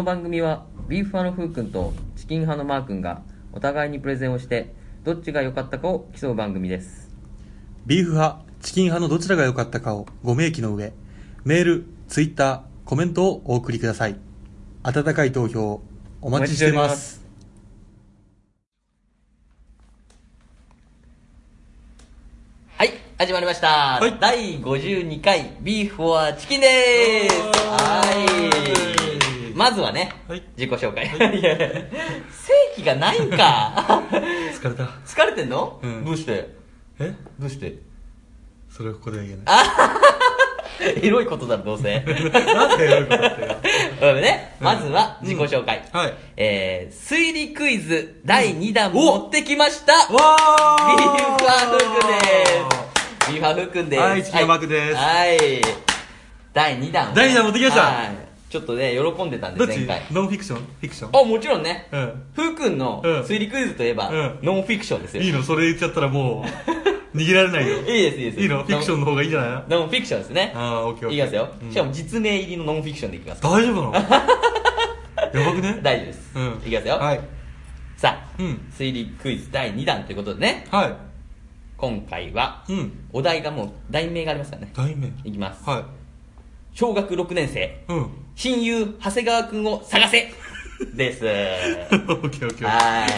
この番組はビーフ派のふうくんとチキン派のマーくんがお互いにプレゼンをしてどっちが良かったかを競う番組です。ビーフ派、チキン派のどちらが良かったかをご明記の上、メール、ツイッター、コメントをお送りください。温かい投票、お待ちしています。はい始まりました、はい。第52回ビーフォアチキンです。はいまずはね、はい。自己紹介、い、や正規がないんか。疲れた。疲れてんの、うん。どうして？え？どうして？それはここでは言えない。エロいことだろどうせ。なんでやることだってよ。うん。ね、まずは自己紹介、うんはい。えー、推理クイズ第2弾持ってきました、わビーファーフー君です。ビーファーフー君です。はい。チキンマークです。はい、はい第2弾をね、第二弾持ってきました。はいちょっとね喜んでたんでどっち？前回。ノンフィクション？フィクション？あもちろんね、うん。ふうくんのうん。推理クイズといえば、うん。ノンフィクションですよ。いいの？それ言っちゃったらもう、逃げられないよ。いいですいいです。いいの？フィクションの方がいいんじゃない？のノンフィクションですね。ああ、オッケーオッケー。いきますよ、うん。しかも実名入りのノンフィクションでいきます。大丈夫なの？やばくね？大丈夫です、うん。いきますよ、はい。さあ、うん。推理クイズ第2弾ということでね。は今回は、い。うん。お題がもう題名がありますからね。題名。いきます、はい。小学6年生。うん。親友長谷川くんを探せ。です。オッケーオッケー。はい。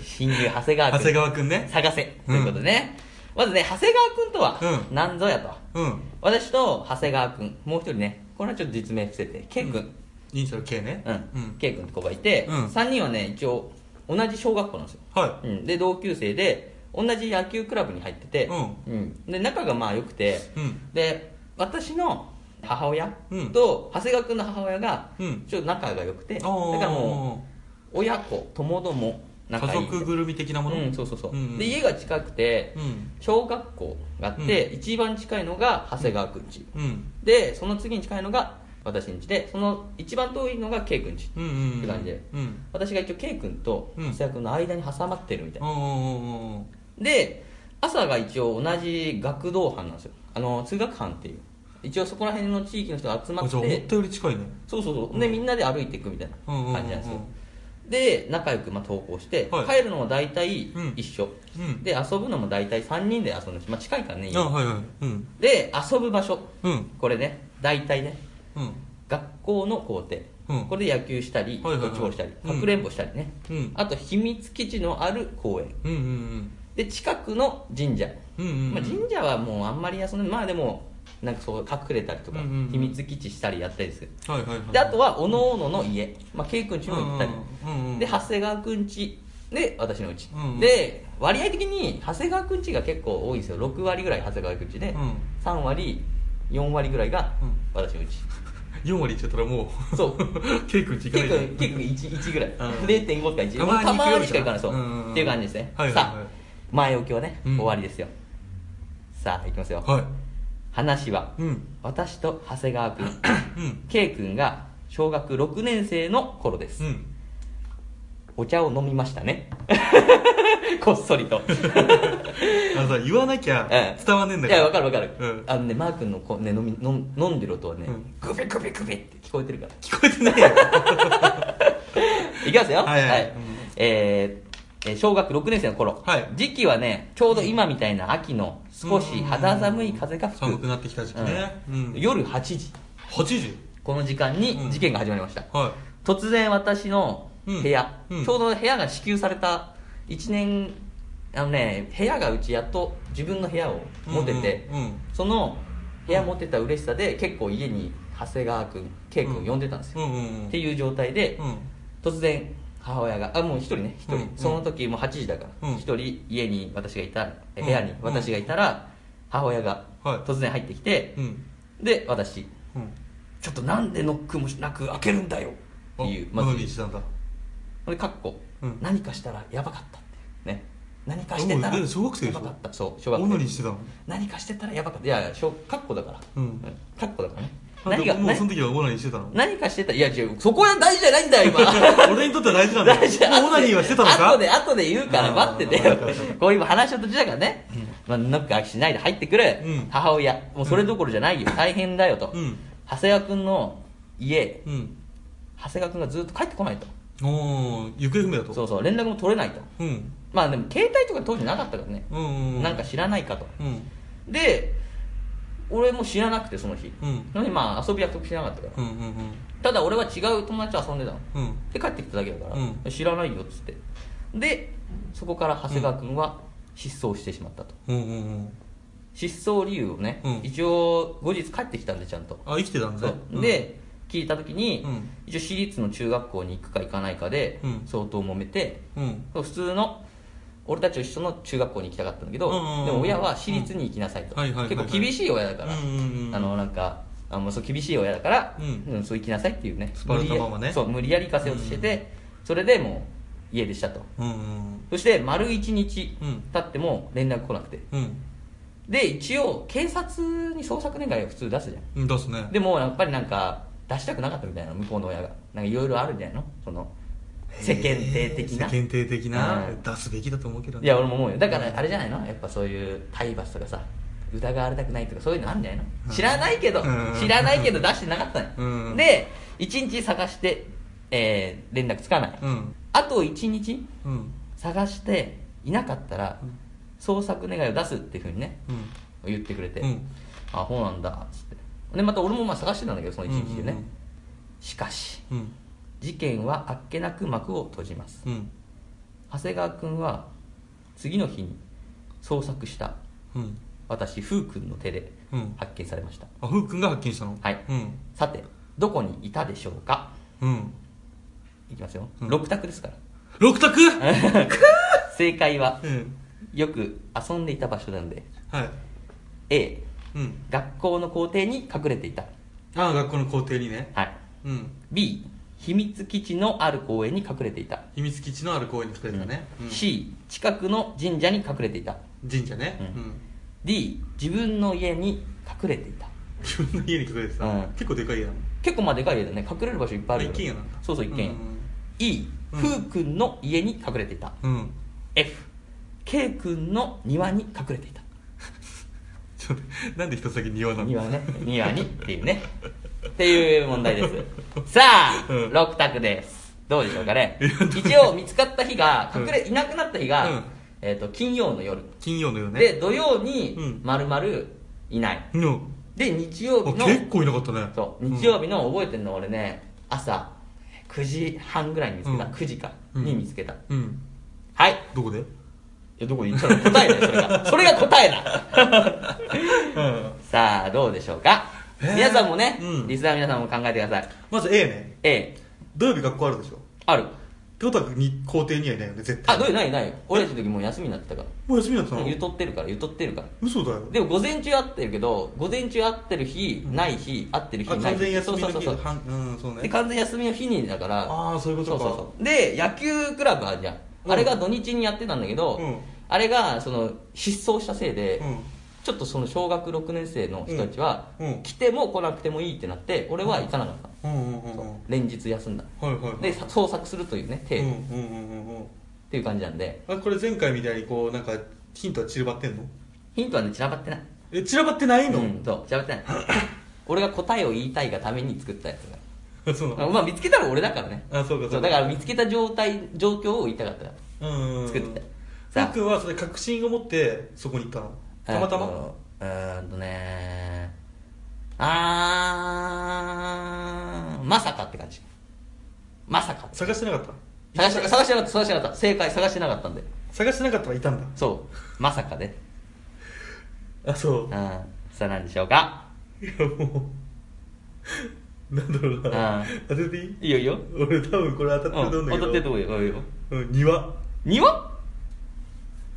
親友長谷川くん。長谷川くんね。探せ。ということでね、まずね長谷川くんとはうん。何ぞやと、うん。私と長谷川くんもう一人ねこれはちょっと実名伏せて K くん。イニシャル K ね。うん、うん。K 君って子がいて、うん。3人はね一応同じ小学校なんですよ、はうん、で同級生で同じ野球クラブに入ってて、うん。で仲がまあ良くて、い。うん。で私の母親うん。と長谷川君の母親がうん。ちょっと仲が良くて、だからもう親子ともども家仲いい。族ぐるみ的なもの？うんそうそうそう、うんで家が近くてうん。小学校があって、一番近いのが長谷川くんち。うん。でその次に近いのが私んちでその一番遠いのが K 君ち。って感じで。うん。私が一応 K 君とうん。長谷川君の間に挟まってるみたいな。で朝が一応同じ学童班なんですよ。あの通学班っていう一応そこら辺の地域の人が集まっあじゃあ思てったより近いね。そうそうそう、でみんなで歩いていくみたいなうんうんうんうん感じなんですよ、で仲良くまあ登校して、はい帰るのも大体うん一緒、うん。で遊ぶのも大体3人で遊ぶんです、まあ、近いからねはいはい。うん。で遊ぶ場所うん。これね大体ねうん。学校の校庭、うんこれで野球したり、ドッジボールしたりうんかくれんぼしたりね、うん。あと秘密基地のある公園うんうんで近くの神社、うん。うんうん。まあ、神社はもうあんまり遊んでまあでもなんかそう隠れたりとか、うんうんうん。秘密基地したりやったりする。はいはいはい。であとはおのおのの家、まあ、K 君ちも行ったり、うんうんうんで長谷川君ち。で私のうち、うんうん。で割合的に長谷川君ちが結構多いんですよ。6割ぐらい長谷川君ちで、うん。3割4割ぐらいがうん。私のうち、4割いっちゃったらもう、そう。ケイ君ち行か K ない君 K 君 1, 1ぐらい、うん。0.5とか1たまにたま行くよにしか行かない。そう、うんうんうん。っていう感じですね、はいはいはい。さあ前置きはね、うん。終わりですよ。さあいきますよ、はい。話はうん。私と長谷川君うん。K 君が小学6年生の頃です、うん。お茶を飲みましたね。こっそりと。あのさ、言わなきゃう ん伝わんねえんだいから。やわかるわかる、うん。あのねマー君のこう、ね、飲み飲ん飲んでる音はね、うん。グビグビグビって聞こえてるから。聞こえてないよ。いきますよ。はい。はい。うん。えーえー小学6年生の頃、はい。時期はねちょうど今みたいな秋の少し肌寒い風が吹く。寒くなってきた時期ね。うん。夜8時。8時？この時間にうん。事件が始まりました、は突然私の部屋、うん。うんちょうど部屋が支給された1年あのね部屋がうちやっと自分の部屋を持ってて、うんうんうんその部屋持ってた嬉しさで結構家に長谷川君 K 君呼んでたんですよ、うんうんうん。っていう状態で、うん。突然母親があもう一人ね一人、うんうん。その時もう8時だから。うん。一、人家に私がいたうん。部屋にうん。私がいたら、母親がはい。突然入ってきて、うん。で私。うん。ちょっとなんでノックもなく開けるんだよ。っていうままずだにしてたんだ。これかっこ、うん。何かしたらやばかったっていうね。何かしてたら小学生でしょ？やばかった。そう小学生。してたの？何かしてたらやばかった。いや小かっこだから。うん。かっこだからね。あ何がでももうその何時はオナニーしてたの。何かしてた？いや違う。そこは大事じゃないんだよ今。俺にとっては大事なんだよ。大事。もうオナニーはしてたのか？後で後で言うから待っててこう今話の途中だからね、まあ、ノックしないで入ってくるうん。母親。もうそれどころじゃないよ。大変だよと、うん。長谷川君の家。うん。長谷川君がずっと帰ってこないと。おー行方不明だと。そうそう連絡も取れないと。うん。まあでも携帯とか当時なかったからね、うんうんうん。なんか知らないかと。うん。で俺も知らなくてその日、うん。その日まあ遊び約束しなかったから、うんうんただ俺は違う友達と遊んでたの。うん。うんで帰ってきただけだから、うん。知らないよっつって。でそこから長谷川君は失踪してしまったと。うんうんうん。失踪理由をね、うん。一応後日帰ってきたんでちゃんと。あ生きてたんだそねうで聞いた時に、うん。一応私立の中学校に行くか行かないかでうん。相当揉めて、うん。普通の俺たちと一緒の中学校に行きたかったんだけど、うんうんうんでも親は私立に行きなさいと、うんはいはいはいはい。結構厳しい親だから、うんうんうん。あのなんかあもうそう厳しい親だから、うん。うんそう行きなさいっていうね。スパルタママね。無理やそう無理やり行かせようとしてて、それでもう家出したと。うんうんそして丸一日うん経っても連絡来なくて。うん。で一応警察に捜索願いを普通出すじゃん。うん出すね。でもやっぱりなんか出したくなかったみたいな向こうの親が。なんかいろいろあるんじゃないの？その世間体的な。世間体的なうん。出すべきだと思うけどね。いや俺も思うよ。だからあれじゃないの？やっぱそういう体罰とかさ疑われたくないとかそういうのあるんじゃないの？知らないけどうん。知らないけど出してなかったのよ。うん。で1日探して、えー連絡つかない。うん。あと1日うん。探していなかったらうん。捜索願いを出すっていうふうにねうん。言ってくれて、うん。あそうなんだっつって。でまた俺もまあ探してたんだけどその一日でね、しかしうん事件はあっけなく幕を閉じます。うん。長谷川君は次の日に捜索したうん。私風君の手でうん。発見されました、あふうくんが発見したの？はい。うん。さてどこにいたでしょうか？うん。いきますよ、うん。6択ですから。六択？正解はうん。よく遊んでいた場所なんで。はい。A うん。学校の校庭に隠れていた。ああ学校の校庭にね。はい。うん。B 秘密基地のある公園に隠れていた、秘密基地のある公園に隠れてたね、うん。C 近くの神社に隠れていた。神社ね、ううん。ん D 自分の家に隠れていた。自分の家に隠れてた、うん。結構でかい家だもん。結構まあでかい家だね。隠れる場所いっぱいあるよ。一軒家なんだ。そうそう一軒。家、うん E うん。ふうくんの家に隠れていた、うん。F K くんの庭に隠れていた。ちょっとなんで一つだけ庭なの？庭ね。庭にっていうねっていう問題です。さあ、うん。6択です。どうでしょうかね。一応見つかった日が隠れ、ういなくなった日が、うん。えー、と金曜の夜。金曜の夜ね。で土曜にうん。まるまるいない。うん。で日曜日のあ結構いなかったね。そう日曜日の覚えてるの俺ね朝9時半ぐらいに見つけた、うん。9時かうん。に見つけた、うん。はい。どこで？いやどこに行ったの答えだよそれが。それが答えだ。うん。さあどうでしょうか？皆さんもね、うん。リスナーの皆さんも考えてください。まず A ね。A 土曜日学校あるでしょ？っある。てことはに校庭にはいないよね絶対。あどういうないない。俺たちの時もう休みになってたかもう休みだったの？らゆとってるからゆとってるから。嘘だよ。でも午前中会ってるけど午前中会ってる日、ない日会ってる日あない日。完全休みのそうそうそう日はんうんそうね。で完全休みの日にだからああそういうことか。そうそうそう。で野球クラブあるじゃん、うん。あれが土日にやってたんだけど、うん。あれがその失踪したせいで、うんちょっとその小学6年生の人たちは、うんうん。来ても来なくてもいいってなって俺は行かなかった、うんうんうんうん。そう。連日休んだ。はいはいはい。でさ捜索するというね程度、っうんうんうんうん。うんていう感じなんで。あこれ前回みたいにこうなんかヒントは散らばってんの？ヒントはね散らばってない。え散らばってないの、うんそう。散らばってない。俺が答えを言いたいがために作ったやつが そうなの？まあ見つけたら俺だからね。あそうかそうだから見つけた状態状況を言いたかった。からうん作ってさっくんはそれ確信を持ってそこに行ったのたまたま？えっとうーんとねあーまさかって感じ。まさか。探してなかった？探して探してなかった探してなかった。正解探してなかったんで。探してなかったらいたんだ？そう。まさかで。あそう。うん。さあ何でしょうか？いやもうなんだろうな。うん。当てていい？いいよいいよ。俺多分これ当たってると思うんだけど。当たってるとこよ。いいよ。うん庭。庭？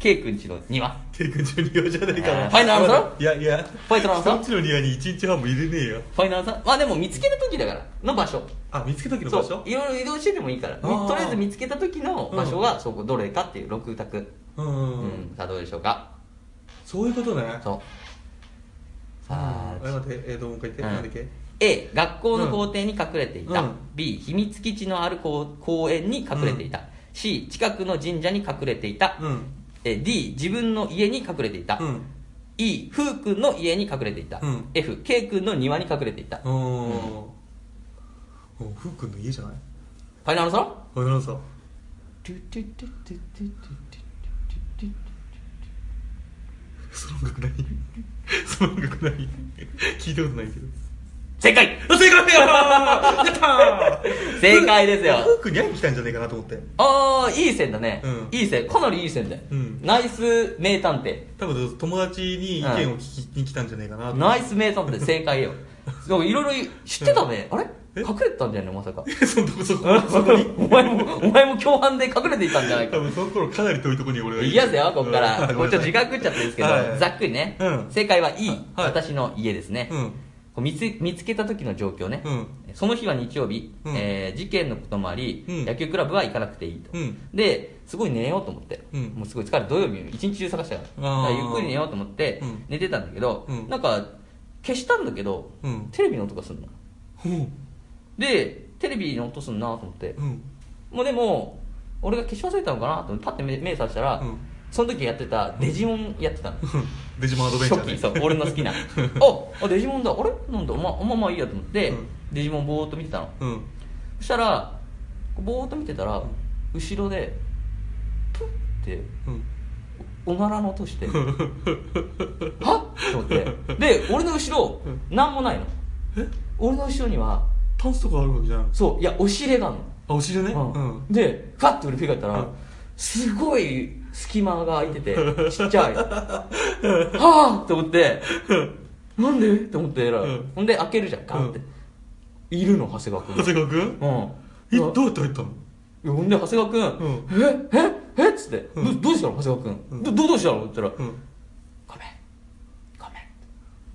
K 君ちの庭。ケイ君ちの庭じゃないかな。ファイナルアンサいやいや。ファイナルアンサー？そっちの庭に一日半も入れねえよ。ファイナルさんまあでも見つけた時だからの場所。あ見つけた時の場所？いろいろ移動しててもいいから。とりあえず見つけた時の場所がそこどれかっていう6択。うんうんううん。んさあどうでしょうか？そういうことね。そう。さああ待ってえーともう一回言って。うん。だっけ？A 学校の校庭に隠れていた、うん。B 秘密基地のある公公園に隠れていた、C 近くの神社に隠れていた、うんえ D 自分の家に隠れていた、うん。E ふうくんの家に隠れていた、うん。F K くんの庭に隠れていた、うん。うおふうくんの家じゃない？ファイナル空あなたさその音楽何その音楽何聞いたことないけど正解。あ正解。やったー。正解ですよ。ふうくんに会いに来たんじゃないかなと思って。ああいい線だね、うん。いい線。かなりいい線だよ、うん。ナイス名探偵。多分友達に意見を聞きに来たんじゃないかなと。思っナイス名探偵。正解よ。いろいろ知ってたね、あれ？え？隠れてたんじゃないのまさか。て そのとこそこそこに？お前もお前も共犯で隠れていたんじゃないか。多分その頃かなり遠いところに俺がいきますよここから、うん。これちょっと時間食っちゃってるんですけど、はい。ざっくりね、うん。正解はいい、はい。私の家ですね、うんこう見つ見つけた時の状況ね、うん。その日は日曜日、うん。えー事件のこともあり、うん。野球クラブは行かなくていいと、うん。ですごい寝ようと思って、うん。もうすごい疲れて土曜日一日中探したからあー。だからゆっくり寝ようと思ってうん。寝てたんだけど、うん。なんか消したんだけど、うん。テレビの音がするの。う。んでテレビの音すんなと思って、うん。もうでも俺が消し忘れたのかなと思ってパッて目目さしたら、うんその時やってたデジモンやってたの。デジモンアドベンチャーね。初期そう俺の好きな。ああデジモンだ。あれ？なんだ。まあまあまあいいやと思って、うん。デジモンぼーっと見てたの。うん。そしたらぼーっと見てたら後ろでプッってうん。おならの音して はっと思って。で俺の後ろなんもないの。え？俺の後ろにはタンスとかあるわけじゃん。そういや押し入れがあるの。あお尻ね。うん。うん。でファッて俺振り返ったら、うん。すごい隙間が空いてて ちっちゃい。はあと思ってなんで？と思って、ん。ほんで開けるじゃんガンって、いるの長谷川君。長谷川君？うん。えどうやって入ったの？いやほんで長谷川君、ん。え？え？え？っつって、うん。どどうしたの長谷川君、うん。どどどうしたの？って言ったら、うん。ごめん。ごめん。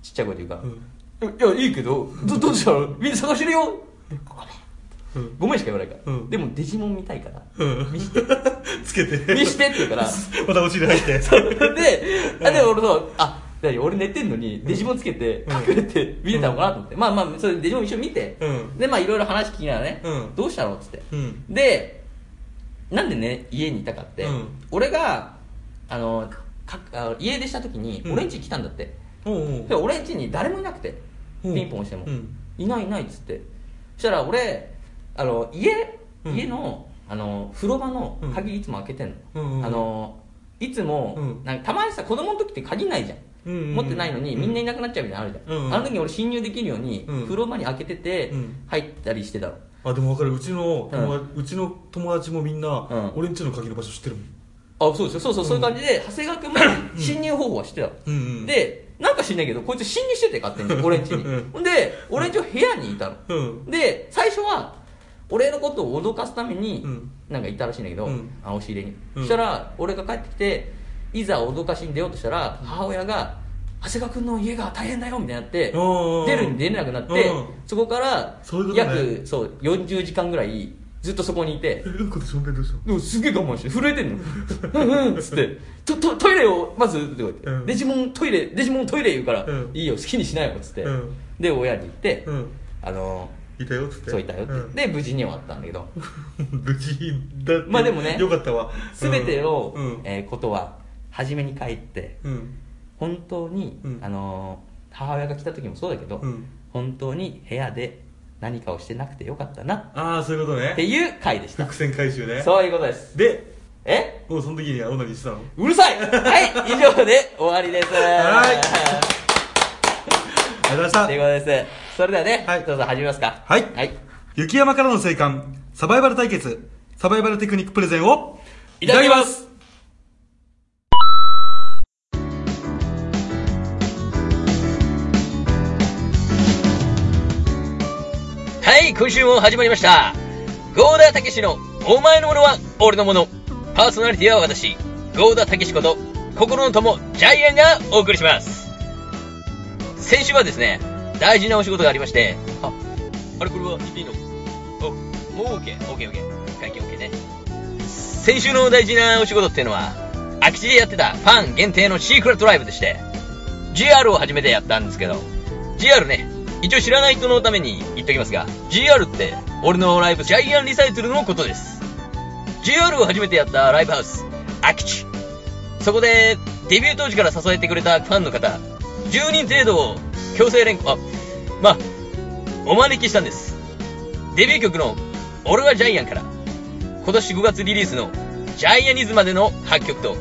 ちっちゃい声で言うから、うん。いやいいけどどどうしたの？みんな探してるよ。ごめんうん。ごめんしか言わないから、うん。でもデジモン見たいから、うん。見して。つけて。見してって言うから。またお尻入って。で、あでも俺そう、あ、何俺寝てんのにデジモンつけてうん。隠れて見てたのかなと思って、まあまあそれデジモン一緒に見て、うん。でまあいろいろ話聞きながらね、うん。どうしたのっつって、うん。でなんでね家にいたかって、うん。俺があのかあの家出した時にうん。俺ん家来たんだって、おうおう。で俺ん家に誰もいなくて、う。んピンポンしても、うん。いないいないっつって。そしたら俺あの家うん。家のあの風呂場のうん。鍵いつも開けてんの、うんうんあのいつも、うん。なんかたまにさ子供の時って鍵ないじゃん。うんうんうん。持ってないのにみんないなくなっちゃうみたいなのあるじゃん、うんうん。あの時に俺侵入できるように、うん。風呂場に開けてて、うん。入ったりしてたの。あでも分かる。うちの友う達うちの友達もみんなうん。俺んちの鍵の場所知ってるもん。あそうですよ。そうそう、そういう感じで長谷川君も侵入方法は知ってたの、うんうんでなんか知んないけどこいつ侵入してて勝手に。俺ん家に。で俺ん家は部屋にいたの。うん。で最初は俺のことを脅かすためにうん。なんかいたらしいんだけど、うん。あ押し入れに、うん。そしたら俺が帰ってきていざ脅かしに出ようとしたら母親が「長谷川君の家が大変だよ」みたいになって出るに出れなくなってうんそこから約そう40時間ぐらいずっとそこにいてえうんことそんなどうしたのすげえ我慢して震えてんのうんうんっつってトトトイレをまずって言って、うん。デジモントイレデジモントイレ言うから、うんいいよ好きにしなよっつって、うん。で親に言って、うん。あのいたよっつって。そういたよって、うん。で無事に終わったんだけど。無事だって。まあでもねよかったわ。全ての、うん。えーことは初めに帰ってうん。本当に、うん。あのー母親が来た時もそうだけど、うん。本当に部屋で何かをしてなくてよかったな。っああそういうことね。ていう回でした。伏線回収ね。そういうことです。でえ？もうその時にはオナニーしたの？うるさい。はい以上で終わりです。はい。ありがとうございました。ということですそれではね、はいどうぞ始めますかはいはい、雪山からの生還サバイバル対決サバイバルテクニックプレゼンをいただきますはい、今週も始まりました。ゴーダーたけしのお前のものは俺のもの。パーソナリティは私、ゴーダーたけしこと、心の友、ジャイアンがお送りします。先週はですね、大事なお仕事がありまして、あ、あれこれは言っていいの？お、もう OK、OK、OK。会見 OK ね。先週の大事なお仕事っていうのは、空き地でやってたファン限定のシークレットライブでして、GR を初めてやったんですけど、GR ね、一応知らない人のために言っときますが、GR って、俺のライブ、ジャイアンリサイトルのことです。GR を初めてやったライブハウス、空き地。そこで、デビュー当時から支えてくれたファンの方、10人程度を強制連行、あ、まあ、お招きしたんです。デビュー曲の俺はジャイアンから、今年5月リリースのジャイアニズまでの8曲と、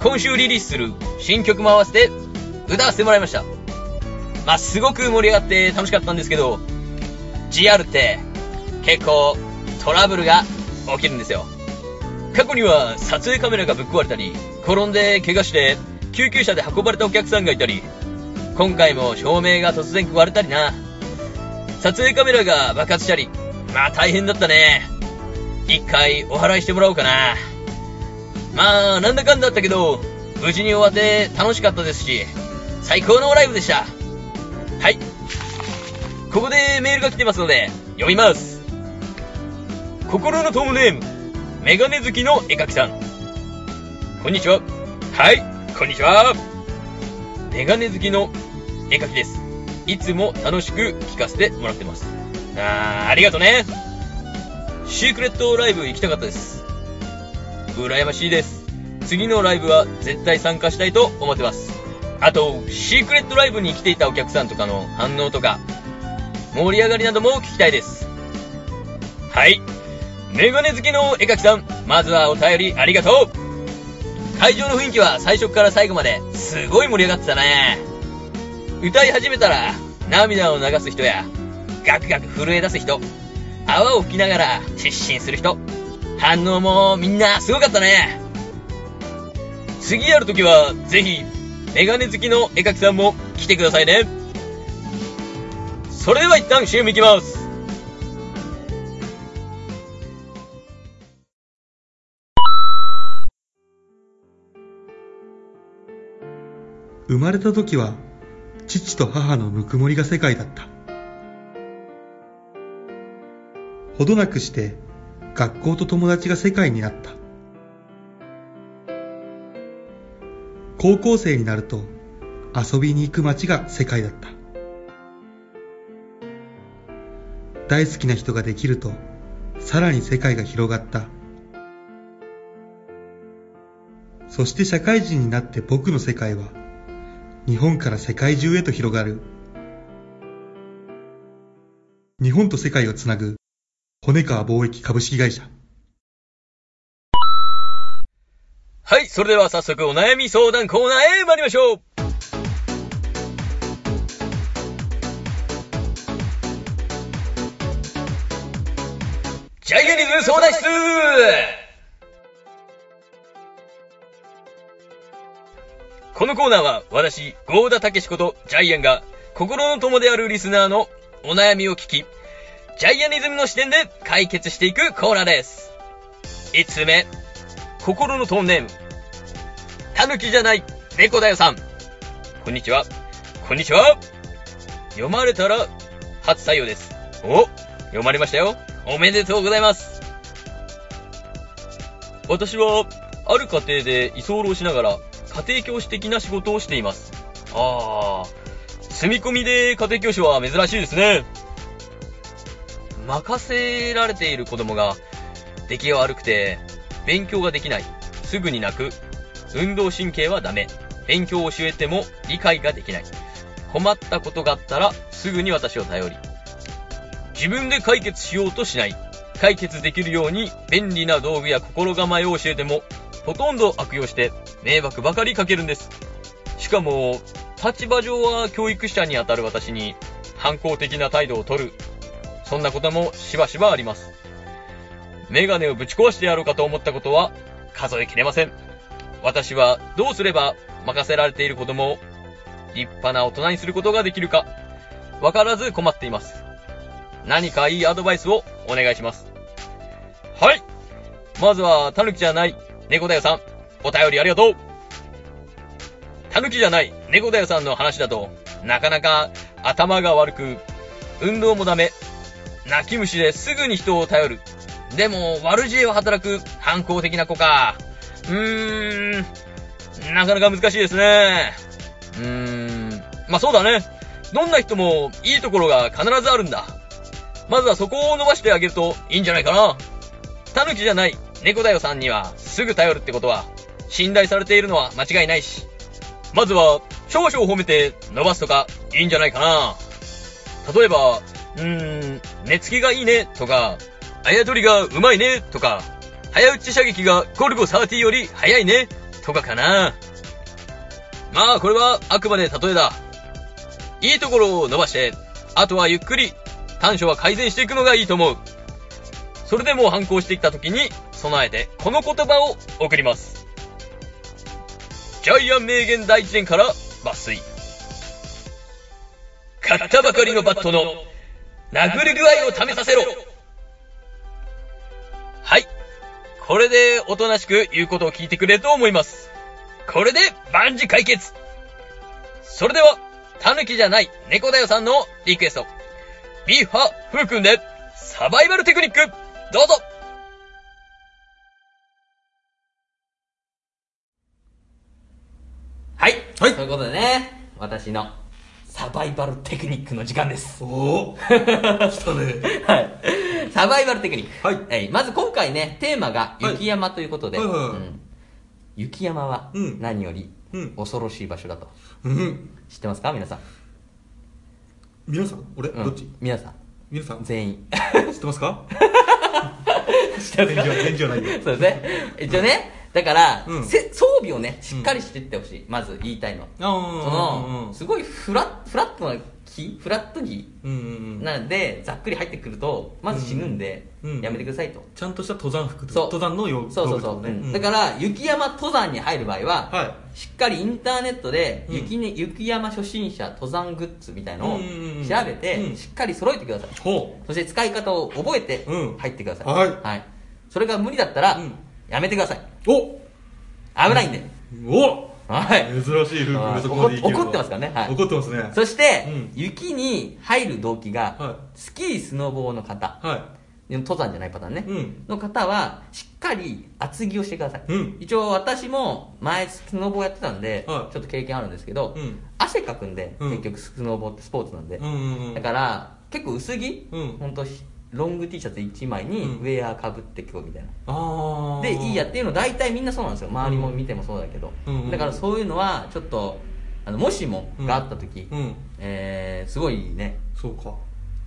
今週リリースする新曲も合わせて歌わせてもらいました。まあ、すごく盛り上がって楽しかったんですけど、GR って結構トラブルが起きるんですよ。過去には撮影カメラがぶっ壊れたり、転んで怪我して救急車で運ばれたお客さんがいたり、今回も照明が突然壊れたりな。撮影カメラが爆発したり、まあ大変だったね。一回お祓いしてもらおうかな。まあ、なんだかんだったけど、無事に終わって楽しかったですし、最高のライブでした。はい。ここでメールが来てますので、読みます。心のトムネーム、メガネ好きの絵描きさん。こんにちは。はい、こんにちは。メガネ好きの絵描きです。いつも楽しく聞かせてもらってます。あー、ありがとね。シークレットライブ行きたかったです。羨ましいです。次のライブは絶対参加したいと思ってます。あと、シークレットライブに来ていたお客さんとかの反応とか、盛り上がりなども聞きたいです。はい。メガネ好きの絵描きさん、まずはお便りありがとう会場の雰囲気は最初から最後まですごい盛り上がってたね。歌い始めたら涙を流す人や、ガクガク震え出す人、泡を吹きながら失神する人、反応もみんなすごかったね。次やるときは、ぜひ、メガネ好きの絵描きさんも来てくださいね。それでは一旦 CM 行きます。生まれた時は、父と母のぬくもりが世界だった。ほどなくして、学校と友達が世界になった。高校生になると遊びに行く街が世界だった。大好きな人ができるとさらに世界が広がった。そして社会人になって僕の世界は日本から世界中へと広がる。日本と世界をつなぐ骨川貿易株式会社。はい、それでは早速お悩み相談コーナーへ参りましょうジャイアニズム相談室このコーナーは私、ゴーダタケシことジャイアンが心の友であるリスナーのお悩みを聞き、ジャイアニズムの視点で解決していくコーナーです。5つ目、心のトーンネーム。たぬきじゃない、猫だよさん。こんにちは。こんにちは。読まれたら、初採用です。お読まれましたよ。おめでとうございます。私は、ある家庭で居候しながら、家庭教師的な仕事をしています。あー、住み込みで家庭教師は珍しいですね。任せられている子供が、出来が悪くて、勉強ができない、すぐに泣く、運動神経はダメ、勉強を教えても理解ができない。困ったことがあったらすぐに私を頼り、自分で解決しようとしない。解決できるように便利な道具や心構えを教えても、ほとんど悪用して迷惑ばかりかけるんです。しかも、立場上は教育者にあたる私に反抗的な態度をとるそんなこともしばしばあります。メガネをぶち壊してやろうかと思ったことは数えきれません。私はどうすれば任せられている子供を立派な大人にすることができるか、わからず困っています。何かいいアドバイスをお願いします。はい。まずは、タヌキじゃない、猫だよさん、お便りありがとう。タヌキじゃない、猫だよさんの話だと、なかなか頭が悪く、運動もダメ、泣き虫ですぐに人を頼る。でも、悪知恵を働く反抗的な子か。うーん、なかなか難しいですね。うーん、まあそうだね。どんな人もいいところが必ずあるんだ。まずはそこを伸ばしてあげるといいんじゃないかな。タヌキじゃない猫だよさんにはすぐ頼るってことは、信頼されているのは間違いないし。まずは、少々褒めて伸ばすとかいいんじゃないかな。例えば、うーん、寝つきがいいねとか、あやとりがうまいねとか、早打ち射撃がゴルゴ30より早いねとかかな。まあこれはあくまで例えだ。いいところを伸ばして、あとはゆっくり短所は改善していくのがいいと思う。それでも反抗してきた時に備えてこの言葉を送ります。ジャイアン名言第一伝から抜粋。買ったばかりのバットの殴る具合を試させろ。はい。これでおとなしく言うことを聞いてくれると思います。これで万事解決。それでは、タヌキじゃない猫だよさんのリクエスト。ビーファフー君でサバイバルテクニック、どうぞはい。はいということでね、私のサバイバルテクニックの時間です。おお来たね。はい。サバイバルテクニック。はいえーまず今回ね、テーマがはい雪山ということで、はいはいはいうん雪山はうん何よりうん恐ろしい場所だと。うん。知ってますか？皆さん。皆さん？俺、うんどっち？皆さん。皆さん？知全員。ってますか？知ってますか？返事はないよ。そうですね。一応ね、だから、うん。せ装備をね、しっかりしていってほしい。まず言いたいの。は。あその、すごいフラッ、フラットな木フラット木うんうんうん。なので、ざっくり入ってくると、まず死ぬんで、うんうん。やめてくださいと。ちゃんとした登山服とそう。登山の用そうそうそう。ねうん。だから、雪山登山に入る場合は、はしっかりインターネットでうん。雪,、ね雪山初心者登山グッズみたいのをうんうんうん調べて、うん。しっかり揃えてください。ほそして使い方を覚えてうん。入ってください。はい。それが無理だったら、うん。やめてください。う。危ないんで。おおはい。珍しい夫婦がそこまで怒怒ってますからねはい怒ってますね。そして、うん雪に入る動機が、はスキー、スノボーの方、は登山じゃないパターンね、うんの方は、しっかり厚着をしてください。うん一応私も前スノボーやってたんで、はいちょっと経験あるんですけど、うん汗かくんで、うん結局スノボーってスポーツなんで。い。うんうんうん。だから、結構薄着、うんほんとしロング T シャツ1枚にうん。ウェアかぶってこうみたいな。でいいやっていうの大体みんなそうなんですよ。周りも見てもそうだけど、うん。うん。だからそういうのはちょっとあのもしもがあった時、うん。えーすごいね。そうか。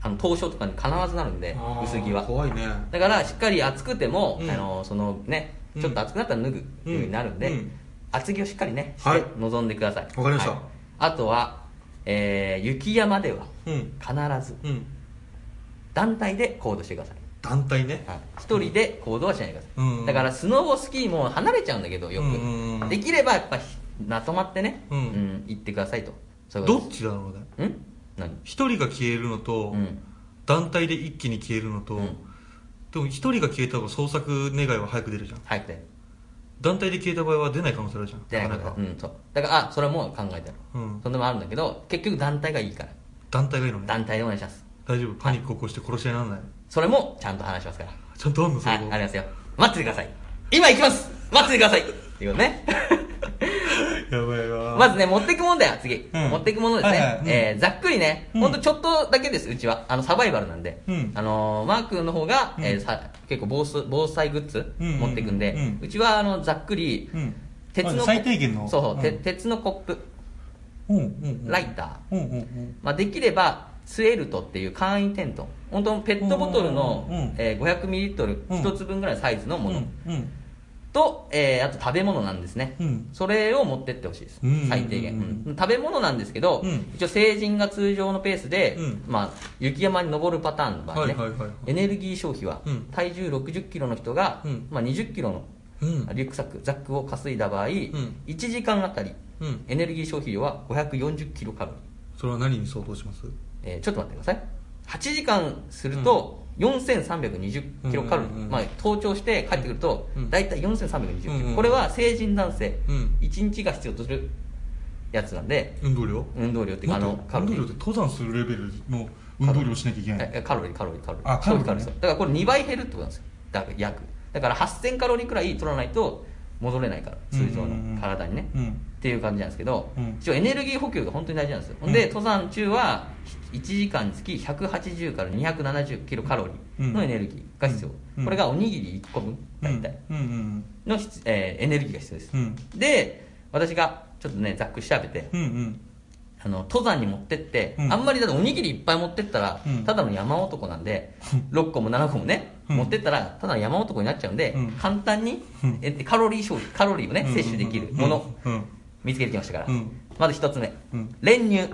あの凍傷とかに必ずなるんで薄着は。怖いね。だからしっかり暑くても、うん。あのそのねうん。ちょっと暑くなったら脱ぐようになるんで、うん。厚着をしっかりねしてはい。臨んでください。わかりました。はい。あとは、えー雪山ではうん。必ずうん。団体で行動してください。団体ね。はい。一人で行動はしないでください、うん。だからスノボスキーも離れちゃうんだけどよく、うんうんうんできればやっぱひまとまってね、うん。行ってくださいと。そういうこどっちだろうん？何？一人が消えるのと、うん。団体で一気に消えるのと、うん。でも一人が消えた方が捜索願いは早く出るじゃん。早くて団体で消えた場合は出ない可能性あるじゃん。出ないかなか。らなかうんそう。だからあそれはもう考えてる、うん。そんでもあるんだけど結局団体がいいから。団体がいいのね。団体でお願いします大丈夫？パニック起こして殺し合いにならない？それもちゃんと話しますからちゃんとあんの？そはいれも。ありますよ待っててください今行きます待っててくださいっていうことね やばいわ。まずね、持ってくもんだよ、次。うん持ってくものですね。はいはいうんえーざっくりね、うんほんとちょっとだけです、うちは。あの、サバイバルなんで。うんあのーマー君の方が、うんえーさ結構防災、防災グッズうんうんうん持ってくんで、うんうちは、あの、ざっくり、うん。鉄の、まず最低限の。そうそう、んて鉄のコップ、うんうんうん。ライター。うんうんうん。まあ、できれば、スエルトっていう簡易テント。本当ペットボトルの、うんうんえー 500ml うん。一つ分ぐらいのサイズのもの。と、えーあと食べ物なんですね、うん。それを持ってってほしいです、うん最低限、うん。食べ物なんですけど、うん。一応成人が通常のペースで、うん。まあ、雪山に登るパターンの場合ね、エネルギー消費は、うん。体重6 0キロの人が、うん。まあ、2 0キロのうん。リュックサックザックを担いだ場合、ん。1時間あたりうん。エネルギー消費量は540キロカロリー、それは何に相当します？えーちょっと待ってください。8時間すると、4320キロカロリー、うんうんうん。まあ、登頂して帰ってくると、うん。大体4320キロ、うんうんこれは成人男性、うん。1日が必要とするやつなんで運動量？運動量っていうかあのカロリー。運動量って登山するレベルの運動量しなきゃいけない。えカロリーカロリーカロリー。あカロリーね。消費だからこれ2倍減るってことなんですよ。だから約。だから8000カロリーくらい取らないと戻れないから通常の体にね、うん。っていう感じなんですけど、うん。一応エネルギー補給が本当に大事なんですよ、ほんで登山中は1時間につき180から270キロカロリーのエネルギーが必要、うん。これがおにぎり1個分大体。の必、えーエネルギーが必要です、うん。で私がちょっとねざっくり調べて、うん。うん。うん。あの登山に持ってって、うん。あんまりだっておにぎりいっぱい持ってったら、うん。ただの山男なんで、6個も7個もね、うん。持ってったらただの山男になっちゃうんで、うん。簡単に、うん。えカロリー消費カロリーをね、うん摂取できるもの、うん。見つけてきましたから、うん。まず一つ目、うん。練乳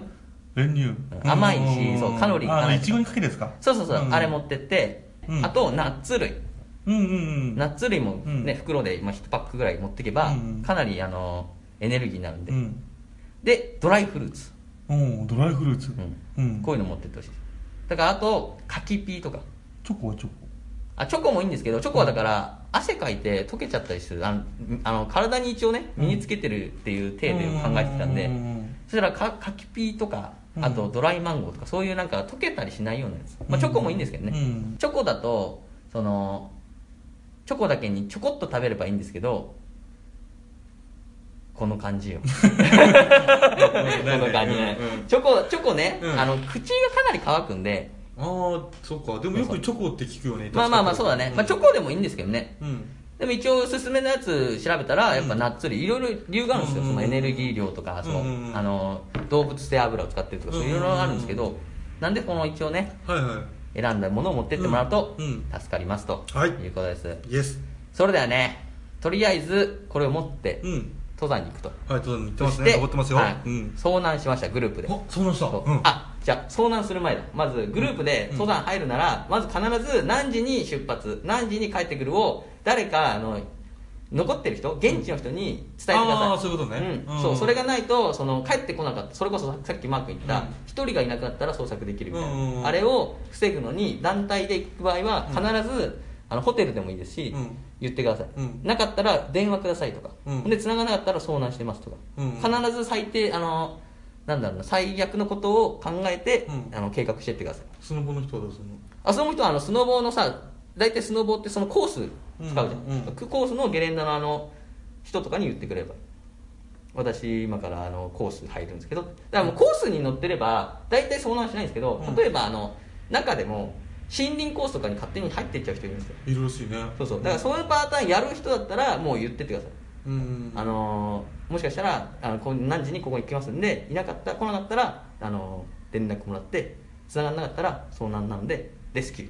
練乳。甘いしそうカロリーあ高いいちごにかけるやつか？そうそうそう、ん。あれ持ってって、うん。あとナッツ類。うんうんうん。ナッツ類もね、うん。袋で、まあ、1パックぐらい持っていけば、うんかなりあのエネルギーになるんで、うん。でドライフルーツ、おードライフルーツ。うん。うん。こういうの持ってってほしい。ですだからあと柿ピーとか。チョコはチョコ。あチョコもいいんですけどチョコはだから汗かいて溶けちゃったりする。あのあの体に一応ね身につけてるっていう体で考えてたんで、うんうんうんそしたらか柿ピーとかうんあとドライマンゴーとかそういうなんか溶けたりしないようなやつ、まあ、チョコもいいんですけどね、うん。チョコだとそのチョコだけにちょこっと食べればいいんですけどこの感じよ。この感じね、うん。チョコチョコね、うん。あの口がかなり乾くんで。ああそうか。でもよくチョコって聞くよねまあまあまあそうだね、まあ、チョコでもいいんですけどね。うんでも一応おすすめのやつ調べたらやっぱナッツ類いろいろ理由があるんですよ、うんそのエネルギー量とかその、あの動物性油を使ってるとかそういろいろあるんですけど、なんでこの一応ねはいはい。選んだものを持ってってもらうと助かりますとはい。いうことです、イエスそれではねとりあえずこれを持ってうん。登山に行くと、はい登山に行ってますね。登ってますよ。はい。うん。遭難しましたグループで。あそうなんしたうん。あじゃあ遭難する前だ。まずグループで登山入るなら、まず必ず何時に出発何時に帰ってくるを誰かあの残ってる人現地の人に伝えてください、あーそういうことね。うん。うん。そうそれがないとその帰ってこなかった。それこそさっきマーク言ったうん。一、人がいなくなったら捜索できるみたいな、うんうんうん。あれを防ぐのに団体で行く場合は必ず、あのホテルでもいいですし、うん。言ってください、うん。なかったら電話くださいとか、うん。で繋がなかったら遭難してますとか、うん。必ず最低あのなんだろうな最悪のことを考えて、うん。あの計画していってください。スノボの人はどうするの？あその人はあのスノボーのさ大体スノボーってそのコース使うじゃん、うん。うんコースのゲレンデのあの人とかに言ってくれれば私今からあのコース入るんですけどだからもうコースに乗ってれば大体遭難しないんですけどうん。例えばあの中でも森林コースとかに勝手に入っていっちゃう人いるんですよ。いるらしいね。そうそう。だからそういうパターンやる人だったらもう言ってってください。うんあのーもしかしたらあの何時にここに来ますんでいなかった来なかったら、あのー連絡もらって繋がらなかったら遭難なのでレスキュー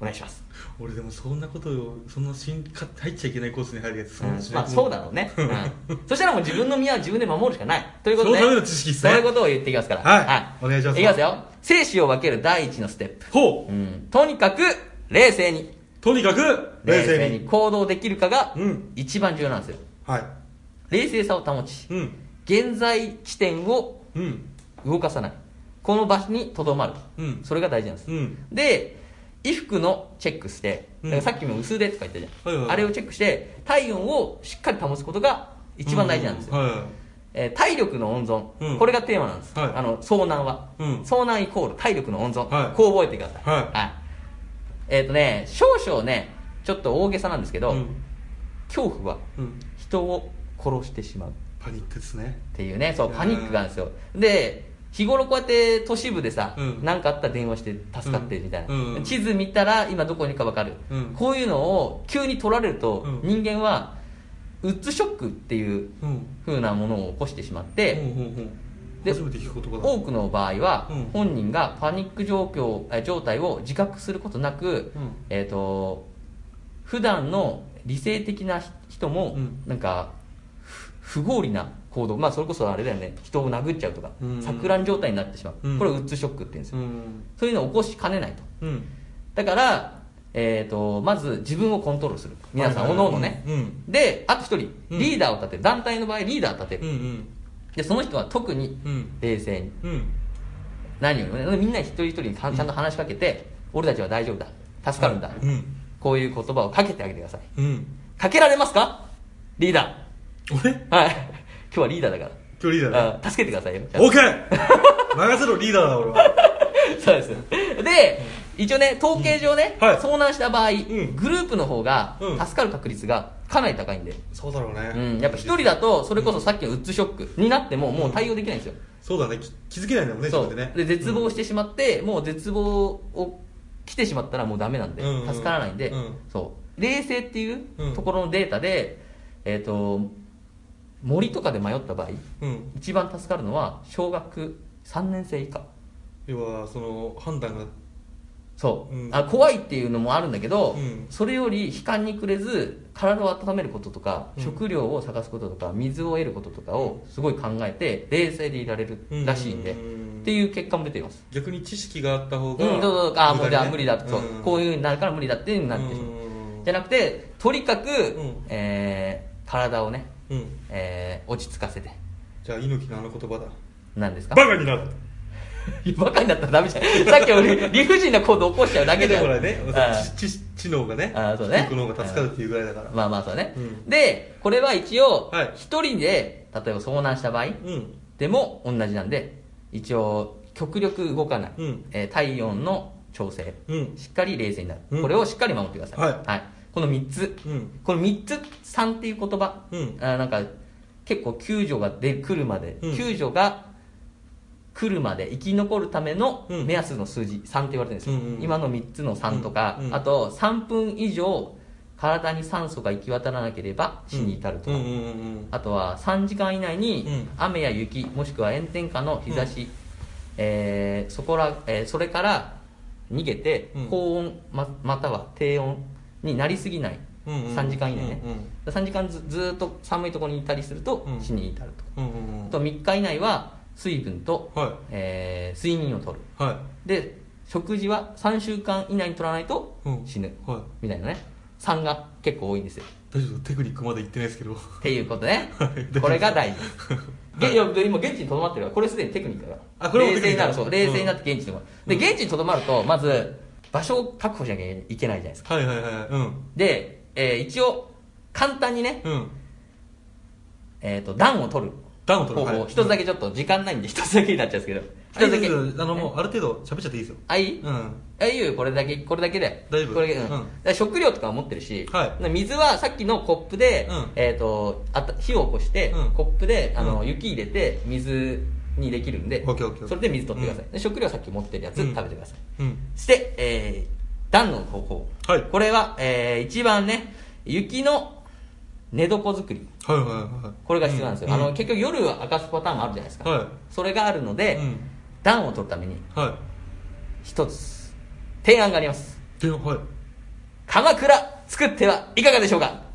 お願いします、俺でもそんなことをそんなしんか入っちゃいけないコースに入るやつうん。まあそうだろうね、うん、そしたらもう自分の身は自分で守るしかない。ということでそのための知識っすねそういうことを言っていきますから。はい。お願いします。いきますよ。生死を分ける第一のステップ、ほう。うん、とにかく冷静に。とにかく冷静に行動できるかがうん。一番重要なんですよはい。冷静さを保ちうん。現在地点をうん。動かさない。この場所にとどまる、うん。それが大事なんです、うん。で衣服のチェックして、うん。だからさっきも薄手とか言ったじゃん、はいはいはい。あれをチェックして体温をしっかり保つことが一番大事なんですよ、はいはいえー体力の温存、うん。これがテーマなんです、はい。あの遭難は、うん。遭難イコール体力の温存、はい。こう覚えてください、はい。えっ、とね少々ねちょっと大げさなんですけど、うん。恐怖はうん人を殺してしまう。パニックですね。っていうね。そうパニックがあるんですよ。で日頃こうやって都市部でさうん。何、かあったら電話して助かってみたいな、うん。うん。地図見たら今どこにか分かる、うん。こういうのを急に取られると、うん。人間はウッズショックっていううん。風なものを起こしてしまって、で多くの場合は、うん。本人がパニック状況え状態を自覚することなく、うん。えー、と普段の理性的な人も、うん。なんかふ不合理な行動まあそれこそあれだよね。人を殴っちゃうとか、うん。錯乱状態になってしまう、うん。これをウッズショックって言うんですよ、うん。そういうのを起こしかねないと。うん。だから、えー、とまず自分をコントロールする。皆さんおのおのね、うん。であと一人うん。リーダーを立てる。団体の場合リーダーを立てる、うんうん。でその人は特にうん。冷静に。うん。何よりもねみんな一人一人にちゃんと話しかけて、俺たちは大丈夫だ。助かるんだ、うん。こういう言葉をかけてあげてください。うんかけられますか？リーダ俺？ーはい。今日はリーダーだから。今日リーダーだ。あ助けてくださいよ。オーケー任せろリーダーだ俺は。そうです。で一応ね統計上ね、うん。はい。遭難した場合、ん。グループの方がうん。助かる確率がかなり高いんで、そうだろうね。うん、やっぱ一人だとそれこそさっきのウッズショックになってももう対応できないんですよ、そうだね。き気づけないんだもんねそう。ね。で絶望してしまって、もう絶望を来てしまったらもうダメなんで、助からないんで、うん。そう冷静っていううん。ところのデータで、えっ、と森とかで迷った場合うん。一番助かるのは小学3年生以下。要はその判断が。そう、うん。あ怖いっていうのもあるんだけど、うん。それより悲観に暮れず体を温めることとか、うん。食料を探すこととか水を得ることとかをすごい考えて冷静でいられるらしいんで、うん。っていう結果も出ています。逆に知識があった方うん、が、そうそう。ああもうじゃあ無理だと、うん。こういうになるから無理だっていうふうになってしまう、うんじゃなくてとにかく、ん。えー体をね、うん。えー落ち着かせて。じゃあ猪木のあの言葉だ。何ですか？バカになる。バカになったらダメじゃん。さっき俺理不尽な行動起こしちゃうだけじゃん。ほらねあ知知知能がねあそうね。知能が助かるっていうぐらいだから。まあまあそうね、うん。でこれは一応はい。一人で例えば遭難した場合うん。でも同じなんで一応極力動かない、うん。えー体温の調整、うん。しっかり冷静になる、うん。これをしっかり守ってください、はい。この3つ、うん。この3つ3っていう言葉、うん。あーなんか結構救助がで来るまで、うん。救助が来るまで生き残るためのうん。目安の数字、3って言われてるんですよ、うんうん今の3つの3とか、うんうん。あと3分以上体に酸素が行き渡らなければ死に至るとか、うんうんうんうん。あとは3時間以内にうん。雨や雪もしくは炎天下の日差し、えーそこらえーそれから逃げてうん。高温ままたは低温になりすぎない、うんうん3時間以内ね、うんうん3時間ずずーっと寒いところにいたりするとうん。死に至ると、うんうんあと3日以内は水分と、はい。えー睡眠をとる。はで食事は3週間以内に取らないとうん。死ぬ、いはい。みたいなね。3が結構多いんですよ大丈夫テクニックまで言ってないですけど。っていうことね。はいこれが大事。今現地にとどまってるから。これすでにテクニックだから。あこれも冷静になる。そう。冷静になって現地にとどまる。で現地にとどまるとまず場所を確保しなきゃいけないじゃないですか。はいはいはいうん。で、えー一応簡単にね、うん。えー、と暖を取る暖を取る方法はい。一つだけちょっと時間ないんで一つだけになっちゃうんですけど。一つだけ。あのもうある程度喋っちゃっていいですよ。あいい、うん。あいいよこれだけ。これだけで。大丈夫。これうん。食料とかは持ってるし、はい。で水はさっきのコップで、うん。えー、とあた火を起こして、うん。コップであの、うん。雪入れて水にできるんでそれで水取ってください、食料はさっき持ってるやつうん。食べてください、うん。して、えー、暖の方法、はい。これは、えー一番ね雪の寝床作り。はいはいはい。これが必要なんですよ、うんあの結局夜は明かすパターンもあるじゃないですか、はい。それがあるので、うん。暖を取るためには一つ提案があります。いではい。鎌倉作ってはいかがでしょうか？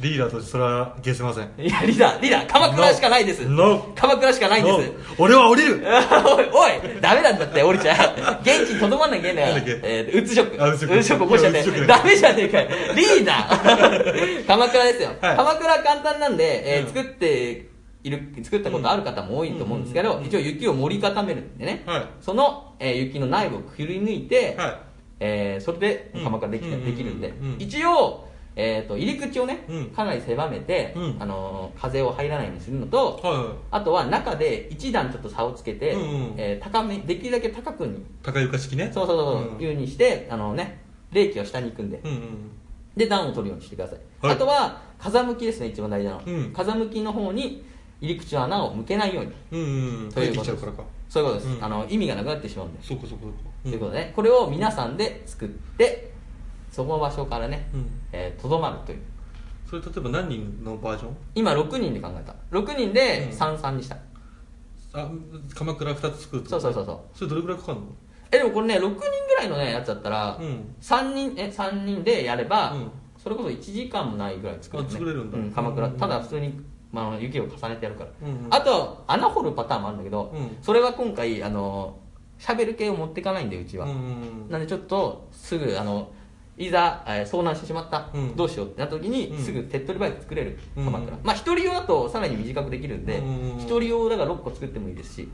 リーダーとしてそれは消せません。いやリーダーリーダー鎌倉しかないです。No 鎌倉しかないんです。俺は降りる。おいおいダメなんだって降りちゃう 現地にとどまんなきゃいけないんだからなんだっけ？えー、うつショックあうつショックうつショック起こしちゃっていやうつショックダメじゃねえかよリーダー。鎌倉ですよ、はい。鎌倉簡単なんで、えーうん。作っている作ったことある方も多いと思うんですけど、うん。一応雪を盛り固めるんでね、はい。その、えー雪の内部をくり抜いて、はい。えーそれでうん。鎌倉でき,、うん。できるんで、うん。一応、えー、と入り口をね、うん。かなり狭めて、うん。あのー風を入らないようにするのと、あとは中で一段ちょっと差をつけて、うえー高めできるだけ高くに。高床式ね。そうそうそう、ん。いうにしてあのね冷気は下に行くんで、で暖を取るようにしてください、はい。あとは風向きですね一番大事なの、うん。風向きの方に入り口の穴を向けないように。うんうんということです。そういうことです、うん。あの意味がなくなってしまうんで、そうかそうかそうか。ということでねこれを皆さんで作ってその場所からねうん。えーとど、まるという。それ例えば何人のバージョン？今6人で考えた。6人でうん。33にした、あ鎌倉2つ作るってこと？そうそうそうそう。それどれぐらいかかるの？えでもこれね6人ぐらいのねやつだったら、うん。3人え三人でやれば、うん。それこそ1時間もないぐらい作れる、ね、あ作れるんだ。う鎌倉。うんただ普通に、まあ雪を重ねてやるから、うんうん。あと穴掘るパターンもあるんだけど、うん。それは今回あのシャベル系を持っていかないんでうちは、うんうん。なんでちょっとすぐあのいざ、えー遭難してしまった、うん。どうしようってなった時に、うん。すぐ手っ取り早く作れるうん。鎌倉、まあ一人用だとさらに短くできるんでうん一、人用だから6個作ってもいいですし。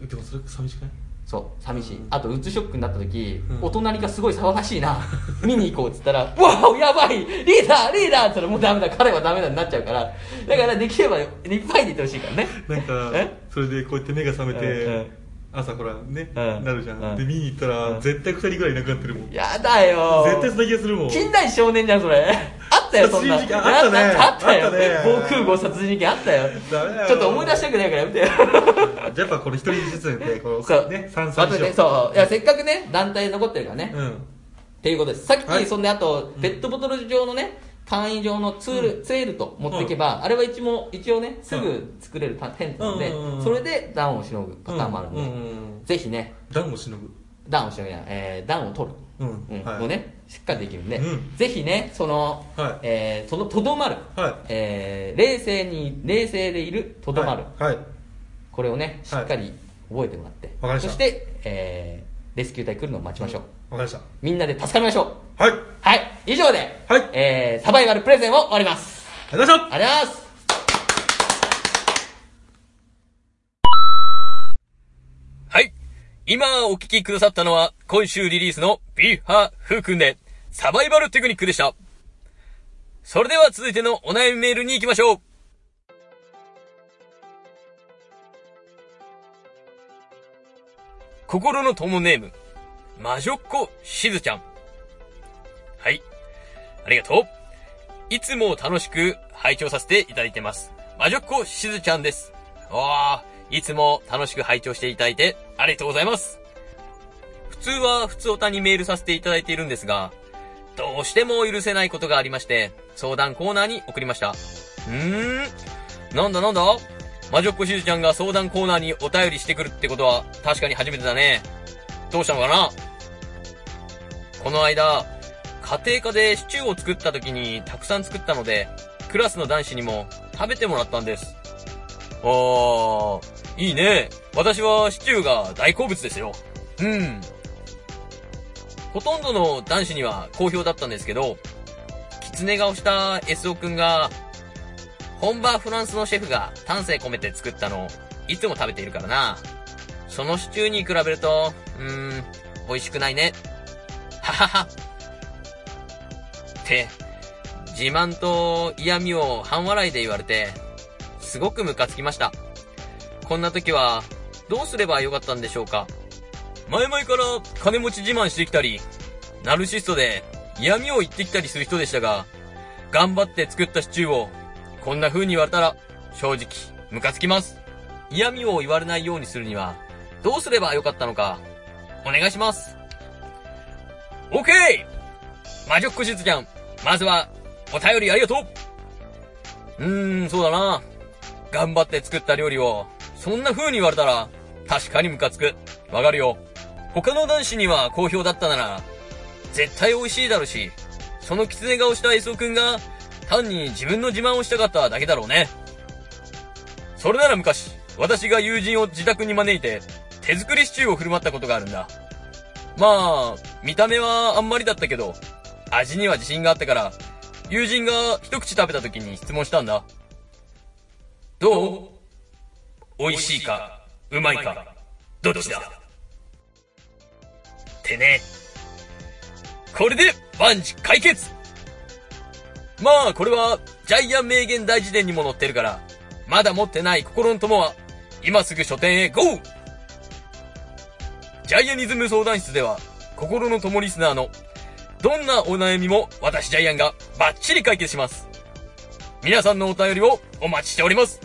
でもそれ寂しくない？そう寂しい、うん。あとうつショックになった時、うん。お隣がすごい騒がしいな。見に行こうっつったら「う わおやばい!リーダー!リーダー!」って言ったらもうダメだ彼はダメだになっちゃうから。だからできればいっぱいでいてほしいからね。なんかえ？それでこうやって目が覚めて朝ほらねうん。なるじゃうん。んで見に行ったうん。ら絶対2人ぐらいいなくなってるもん。絶やだよ。対そんな気がするもん。近代少年じゃんそれ。あったよそんな。殺人事件あったね。あったよあったね。防空壕殺人事件あったよ。ちょっと思い出したくないからやめてよ。じゃあやっぱこれ一人ずつでこうそう。ね三あとねそう。いやせっかくね団体残ってるからね、うん。っていうことですさっき、はい。そんであとペットボトル状のね簡易状のツール、ツエルト持っていけば、あれは一応一応ねすぐ作れるパテントなので、うんうんうんそれで暖をしのぐパターンもあるんで、うんうんうんぜひね。暖をしのぐ。暖をしのぐや、えー暖を取る、うん。うん。はい。をねしっかりできるんで、うん。ぜひねその、はい。えーそのとどまる、はい。えー冷静に冷静でいるとどまる、はい。はい。これをねしっかり覚えてもらって、わかりました。そして、えーレスキュー隊来るのを待ちましょう、わかりましみんなで助かりましょう。た。はい。以上で、はいえーサバイバルプレゼンを終わりますがとうございましありがとうございますはい。今お聞きくださったのは、今週リリースのビーハーフー君で、サバイバルテクニックでした。それでは続いてのお悩みメールに行きましょう。心の友ネーム、魔女っ子しずちゃん。ありがとう。いつも楽しく拝聴させていただいてます。魔女っ子しずちゃんです。わあ、いつも楽しく拝聴していただいてありがとうございます。普通は普通おたにメールさせていただいているんですが、どうしても許せないことがありまして、相談コーナーに送りました。うーん。なんだなんだ？魔女っ子しずちゃんが相談コーナーにお便りしてくるってことは確かに初めてだね。どうしたのかな？この間、家庭科でシチューを作った時にたくさん作ったので、クラスの男子にも食べてもらったんです。あー、いいね。私はシチューが大好物ですよ。うん。ほとんどの男子には好評だったんですけど、狐顔した SO くんが、本場フランスのシェフが丹精込めて作ったのをいつも食べているからな。そのシチューに比べると、うーん、美味しくないね。ははは。って、自慢と嫌味を半笑いで言われて、すごくムカつきました。こんな時は、どうすればよかったんでしょうか？前々から金持ち自慢してきたり、ナルシストで嫌味を言ってきたりする人でしたが、頑張って作ったシチューを、こんな風に言われたら、正直、ムカつきます。嫌味を言われないようにするには、どうすればよかったのか、お願いします。オッケー魔女っ子しずちゃん、まずは、お便りありがとううーん、そうだな。頑張って作った料理を、そんな風に言われたら、確かにムカつく。わかるよ。他の男子には好評だったなら、絶対美味しいだろうし、その狐顔した SO くんが、単に自分の自慢をしたかっただけだろうね。それなら昔、私が友人を自宅に招いて、手作りシチューを振る舞ったことがあるんだ。まあ、見た目はあんまりだったけど、味には自信があったから、友人が一口食べた時に質問したんだ。どう？美味しいか、うまいか、どっちだ？ってね。これで万事解決まあ、これは、ジャイアン名言大辞典にも載ってるから、まだ持ってない心の友は、今すぐ書店へ GO! ジャイアニズム相談室では、心の友リスナーの、どんなお悩みも私ジャイアンがバッチリ解決します。皆さんのお便りをお待ちしております。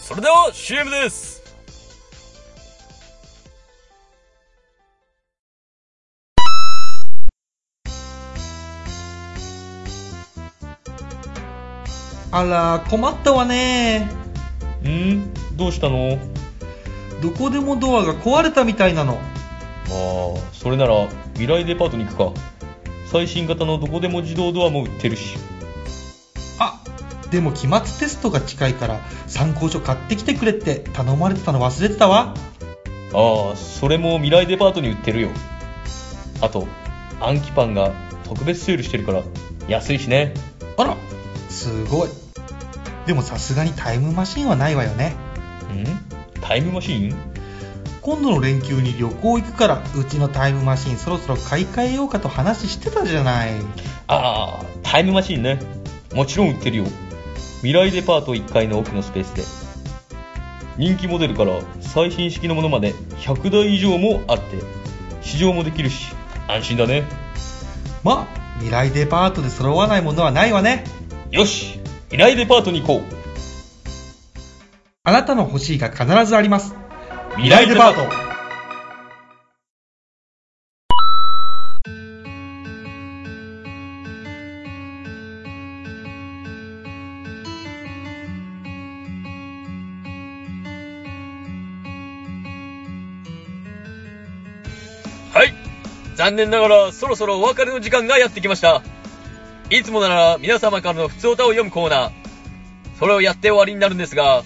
それでは CM です。あら、困ったわね。ん？どうしたの？どこでもドアが壊れたみたいなの。まあそれなら未来デパートに行くか最新型のどこでも自動ドアも売ってるしあ、でも期末テストが近いから参考書買ってきてくれって頼まれてたの忘れてたわ。ああそれも未来デパートに売ってるよあと暗記パンが特別セールしてるから安いしねあら、すごい。でもさすがにタイムマシンはないわよね。ん？タイムマシーン？今度の連休に旅行行くからうちのタイムマシンそろそろ買い替えようかと話してたじゃない。ああタイムマシーンね。もちろん売ってるよ。未来デパート1階の奥のスペースで。人気モデルから最新式のものまで100台以上もあって試乗もできるし安心だね。まあ未来デパートで揃わないものはないわね。よし未来デパートに行こう。あなたの欲しいが必ずあります未来デパート。はい。残念ながらそろそろお別れの時間がやってきました。いつもなら皆様からの普通歌を読むコーナー。それをやって終わりになるんですが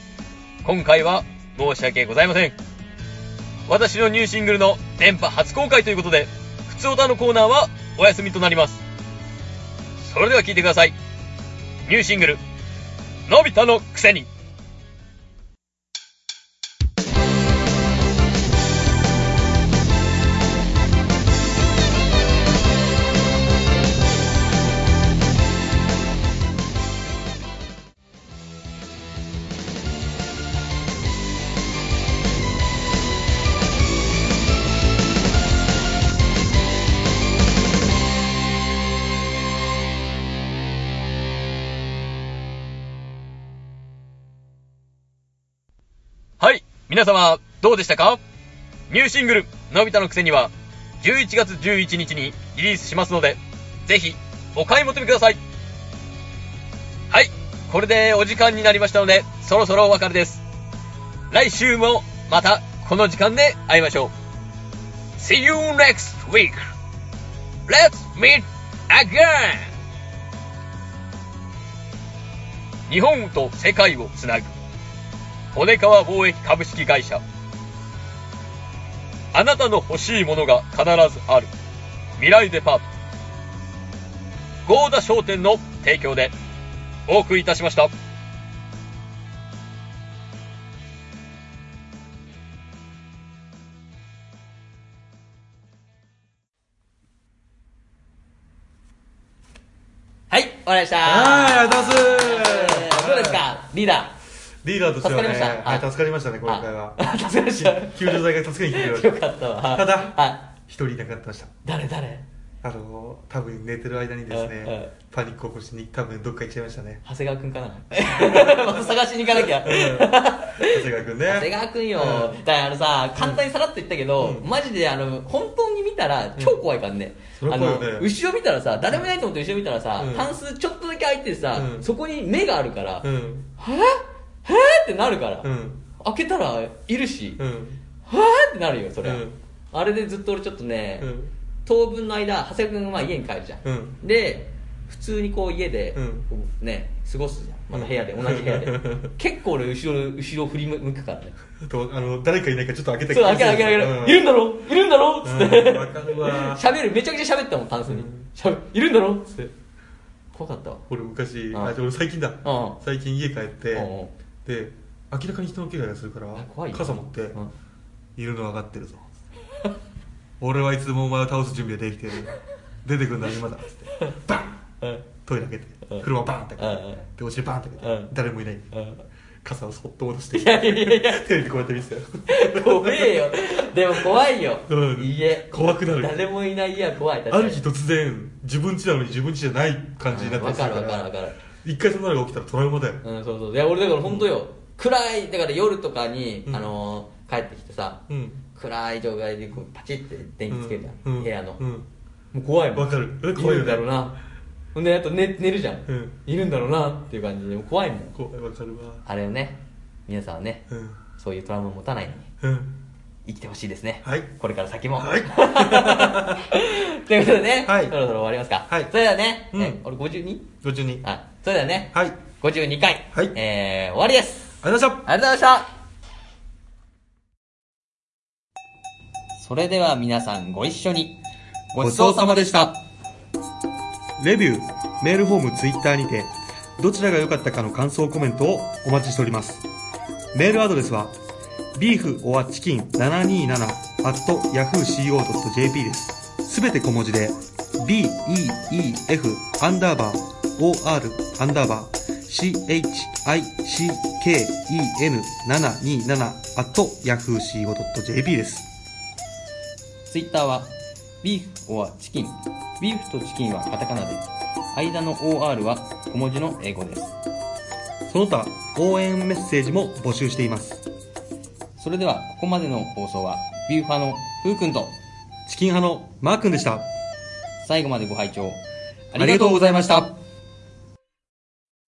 今回は申し訳ございません。私のニューシングルの電波初公開ということで、普通歌のコーナーはお休みとなります。それでは聴いてください。ニューシングル、のび太のくせに。皆様、どうでしたか？ニューシングル、のび太のくせには、11月11日にリリースしますので、ぜひ、お買い求めください。はい、これでお時間になりましたので、そろそろお別れです。来週も、また、この時間で会いましょう。See you next week! Let's meet again! 日本と世界をつなぐ。骨川貿易株式会社。あなたの欲しいものが必ずある。未来デパート。ゴーダ商店の提供でお送りいたしました。はい、終わりましたはい、ありがとうございます。えーどうですか？リーダー。リーダーとしてはね、助かりました。はい、助かりましたね、今回は。あ助かりました。救助隊が助けに来てくれよましかったわ。ただはい。一人いなくなってました。誰誰？あの、多分寝てる間にですね、パニック起こしに多分どっか行っちゃいましたね。長谷川くんかな？また探しに行かなきゃ。うん。長谷川くんね。長谷川くんよ、うん。だからあのさ簡単にさらっと言ったけど、うん。マジであの本当に見たら超怖いからね、あの後ろ見たらさ誰もいないと思って後ろ見たらさ、うん。タンスちょっとだけ開いててさ、うん。そこに目があるから、うん。はぁはぁってなるから、うん。開けたらいるし、うん。はぁってなるよそれ、うん。あれでずっと俺ちょっとね、うん。当分の間長谷川君がまあ家に帰るじゃん、うん。で普通にこう家で、ね過ごすじゃん。また部屋で、同じ部屋で。結構俺後ろ後ろ振り向くからね。と、あの、誰かいないかちょっと開けてそう開ける開ける開ける、うん。いるんだろ？いるんだろ？っつって、喋る。めちゃくちゃ喋ったもんタンスに、うん。しゃべいるんだろ？っつって。怖かったわ。俺昔、ん。あ、俺最近だ。うん。最近家帰ってで、明らかに人の気配がするからあ怖いよ傘持ってうん。いるの分かってるぞ。俺はいつでもお前を倒す準備ができてる。出てくんなら今だっつって。バン！うん。トイレ開けてうん。車バンって開けうんうん。てでお尻バンって開けうん。て誰もいない。うん。傘をそっと戻して。いやいやいやいや。テレビでこうやって見せて怖えよ。でも怖いよ、うん。家怖くなる。誰もいない家は怖い。確かに。ある日突然自分家なのに自分家じゃない感じになったりするかわかるわかるわらかる一回そんなのが起きたらトラウマだよ。うんそうそう。いや俺だから本当よ、暗いだから夜とかに、うん。あのー帰ってきてさ、うん。暗い状態でこうパチって電気つけるじゃん、うん。部屋の、うん。もう怖いもん。わかる。え怖いよね。るんだろうな。ほんであと寝寝るじゃん、うん。いるんだろうなっていう感じで。もう怖いもん。怖いわかるわ。あれをね。皆さんはねうん。そういうトラウマを持たないようにうん。生きてほしいですね。はい。これから先も。はい。ということでね、はい。そろそろ終わりますか、はい。それではね、うん。え俺 52? ご注にはいそれではね、はい。52回、はい。えー、終わりです。ありがとうございました。ありがとうございました。それでは皆さんご一緒に。ごちそうさまでした。レビュー、メールフォーム、ツイッターにて、どちらが良かったかの感想コメントをお待ちしております。メールアドレスは、beeforchicken727-yahooco.jp です。すべて小文字で、beef アンダーバー or アンダーバー chicken727-yahooco.jp です。ツイッターは、ビーフ or チキン。ビーフとチキンはカタカナで、間の OR は小文字の英語です。その他、応援メッセージも募集しています。それでは、ここまでの放送は、ビューファのふうくんと、チキン派のマー君でした。最後までご拝聴ありがとうございました。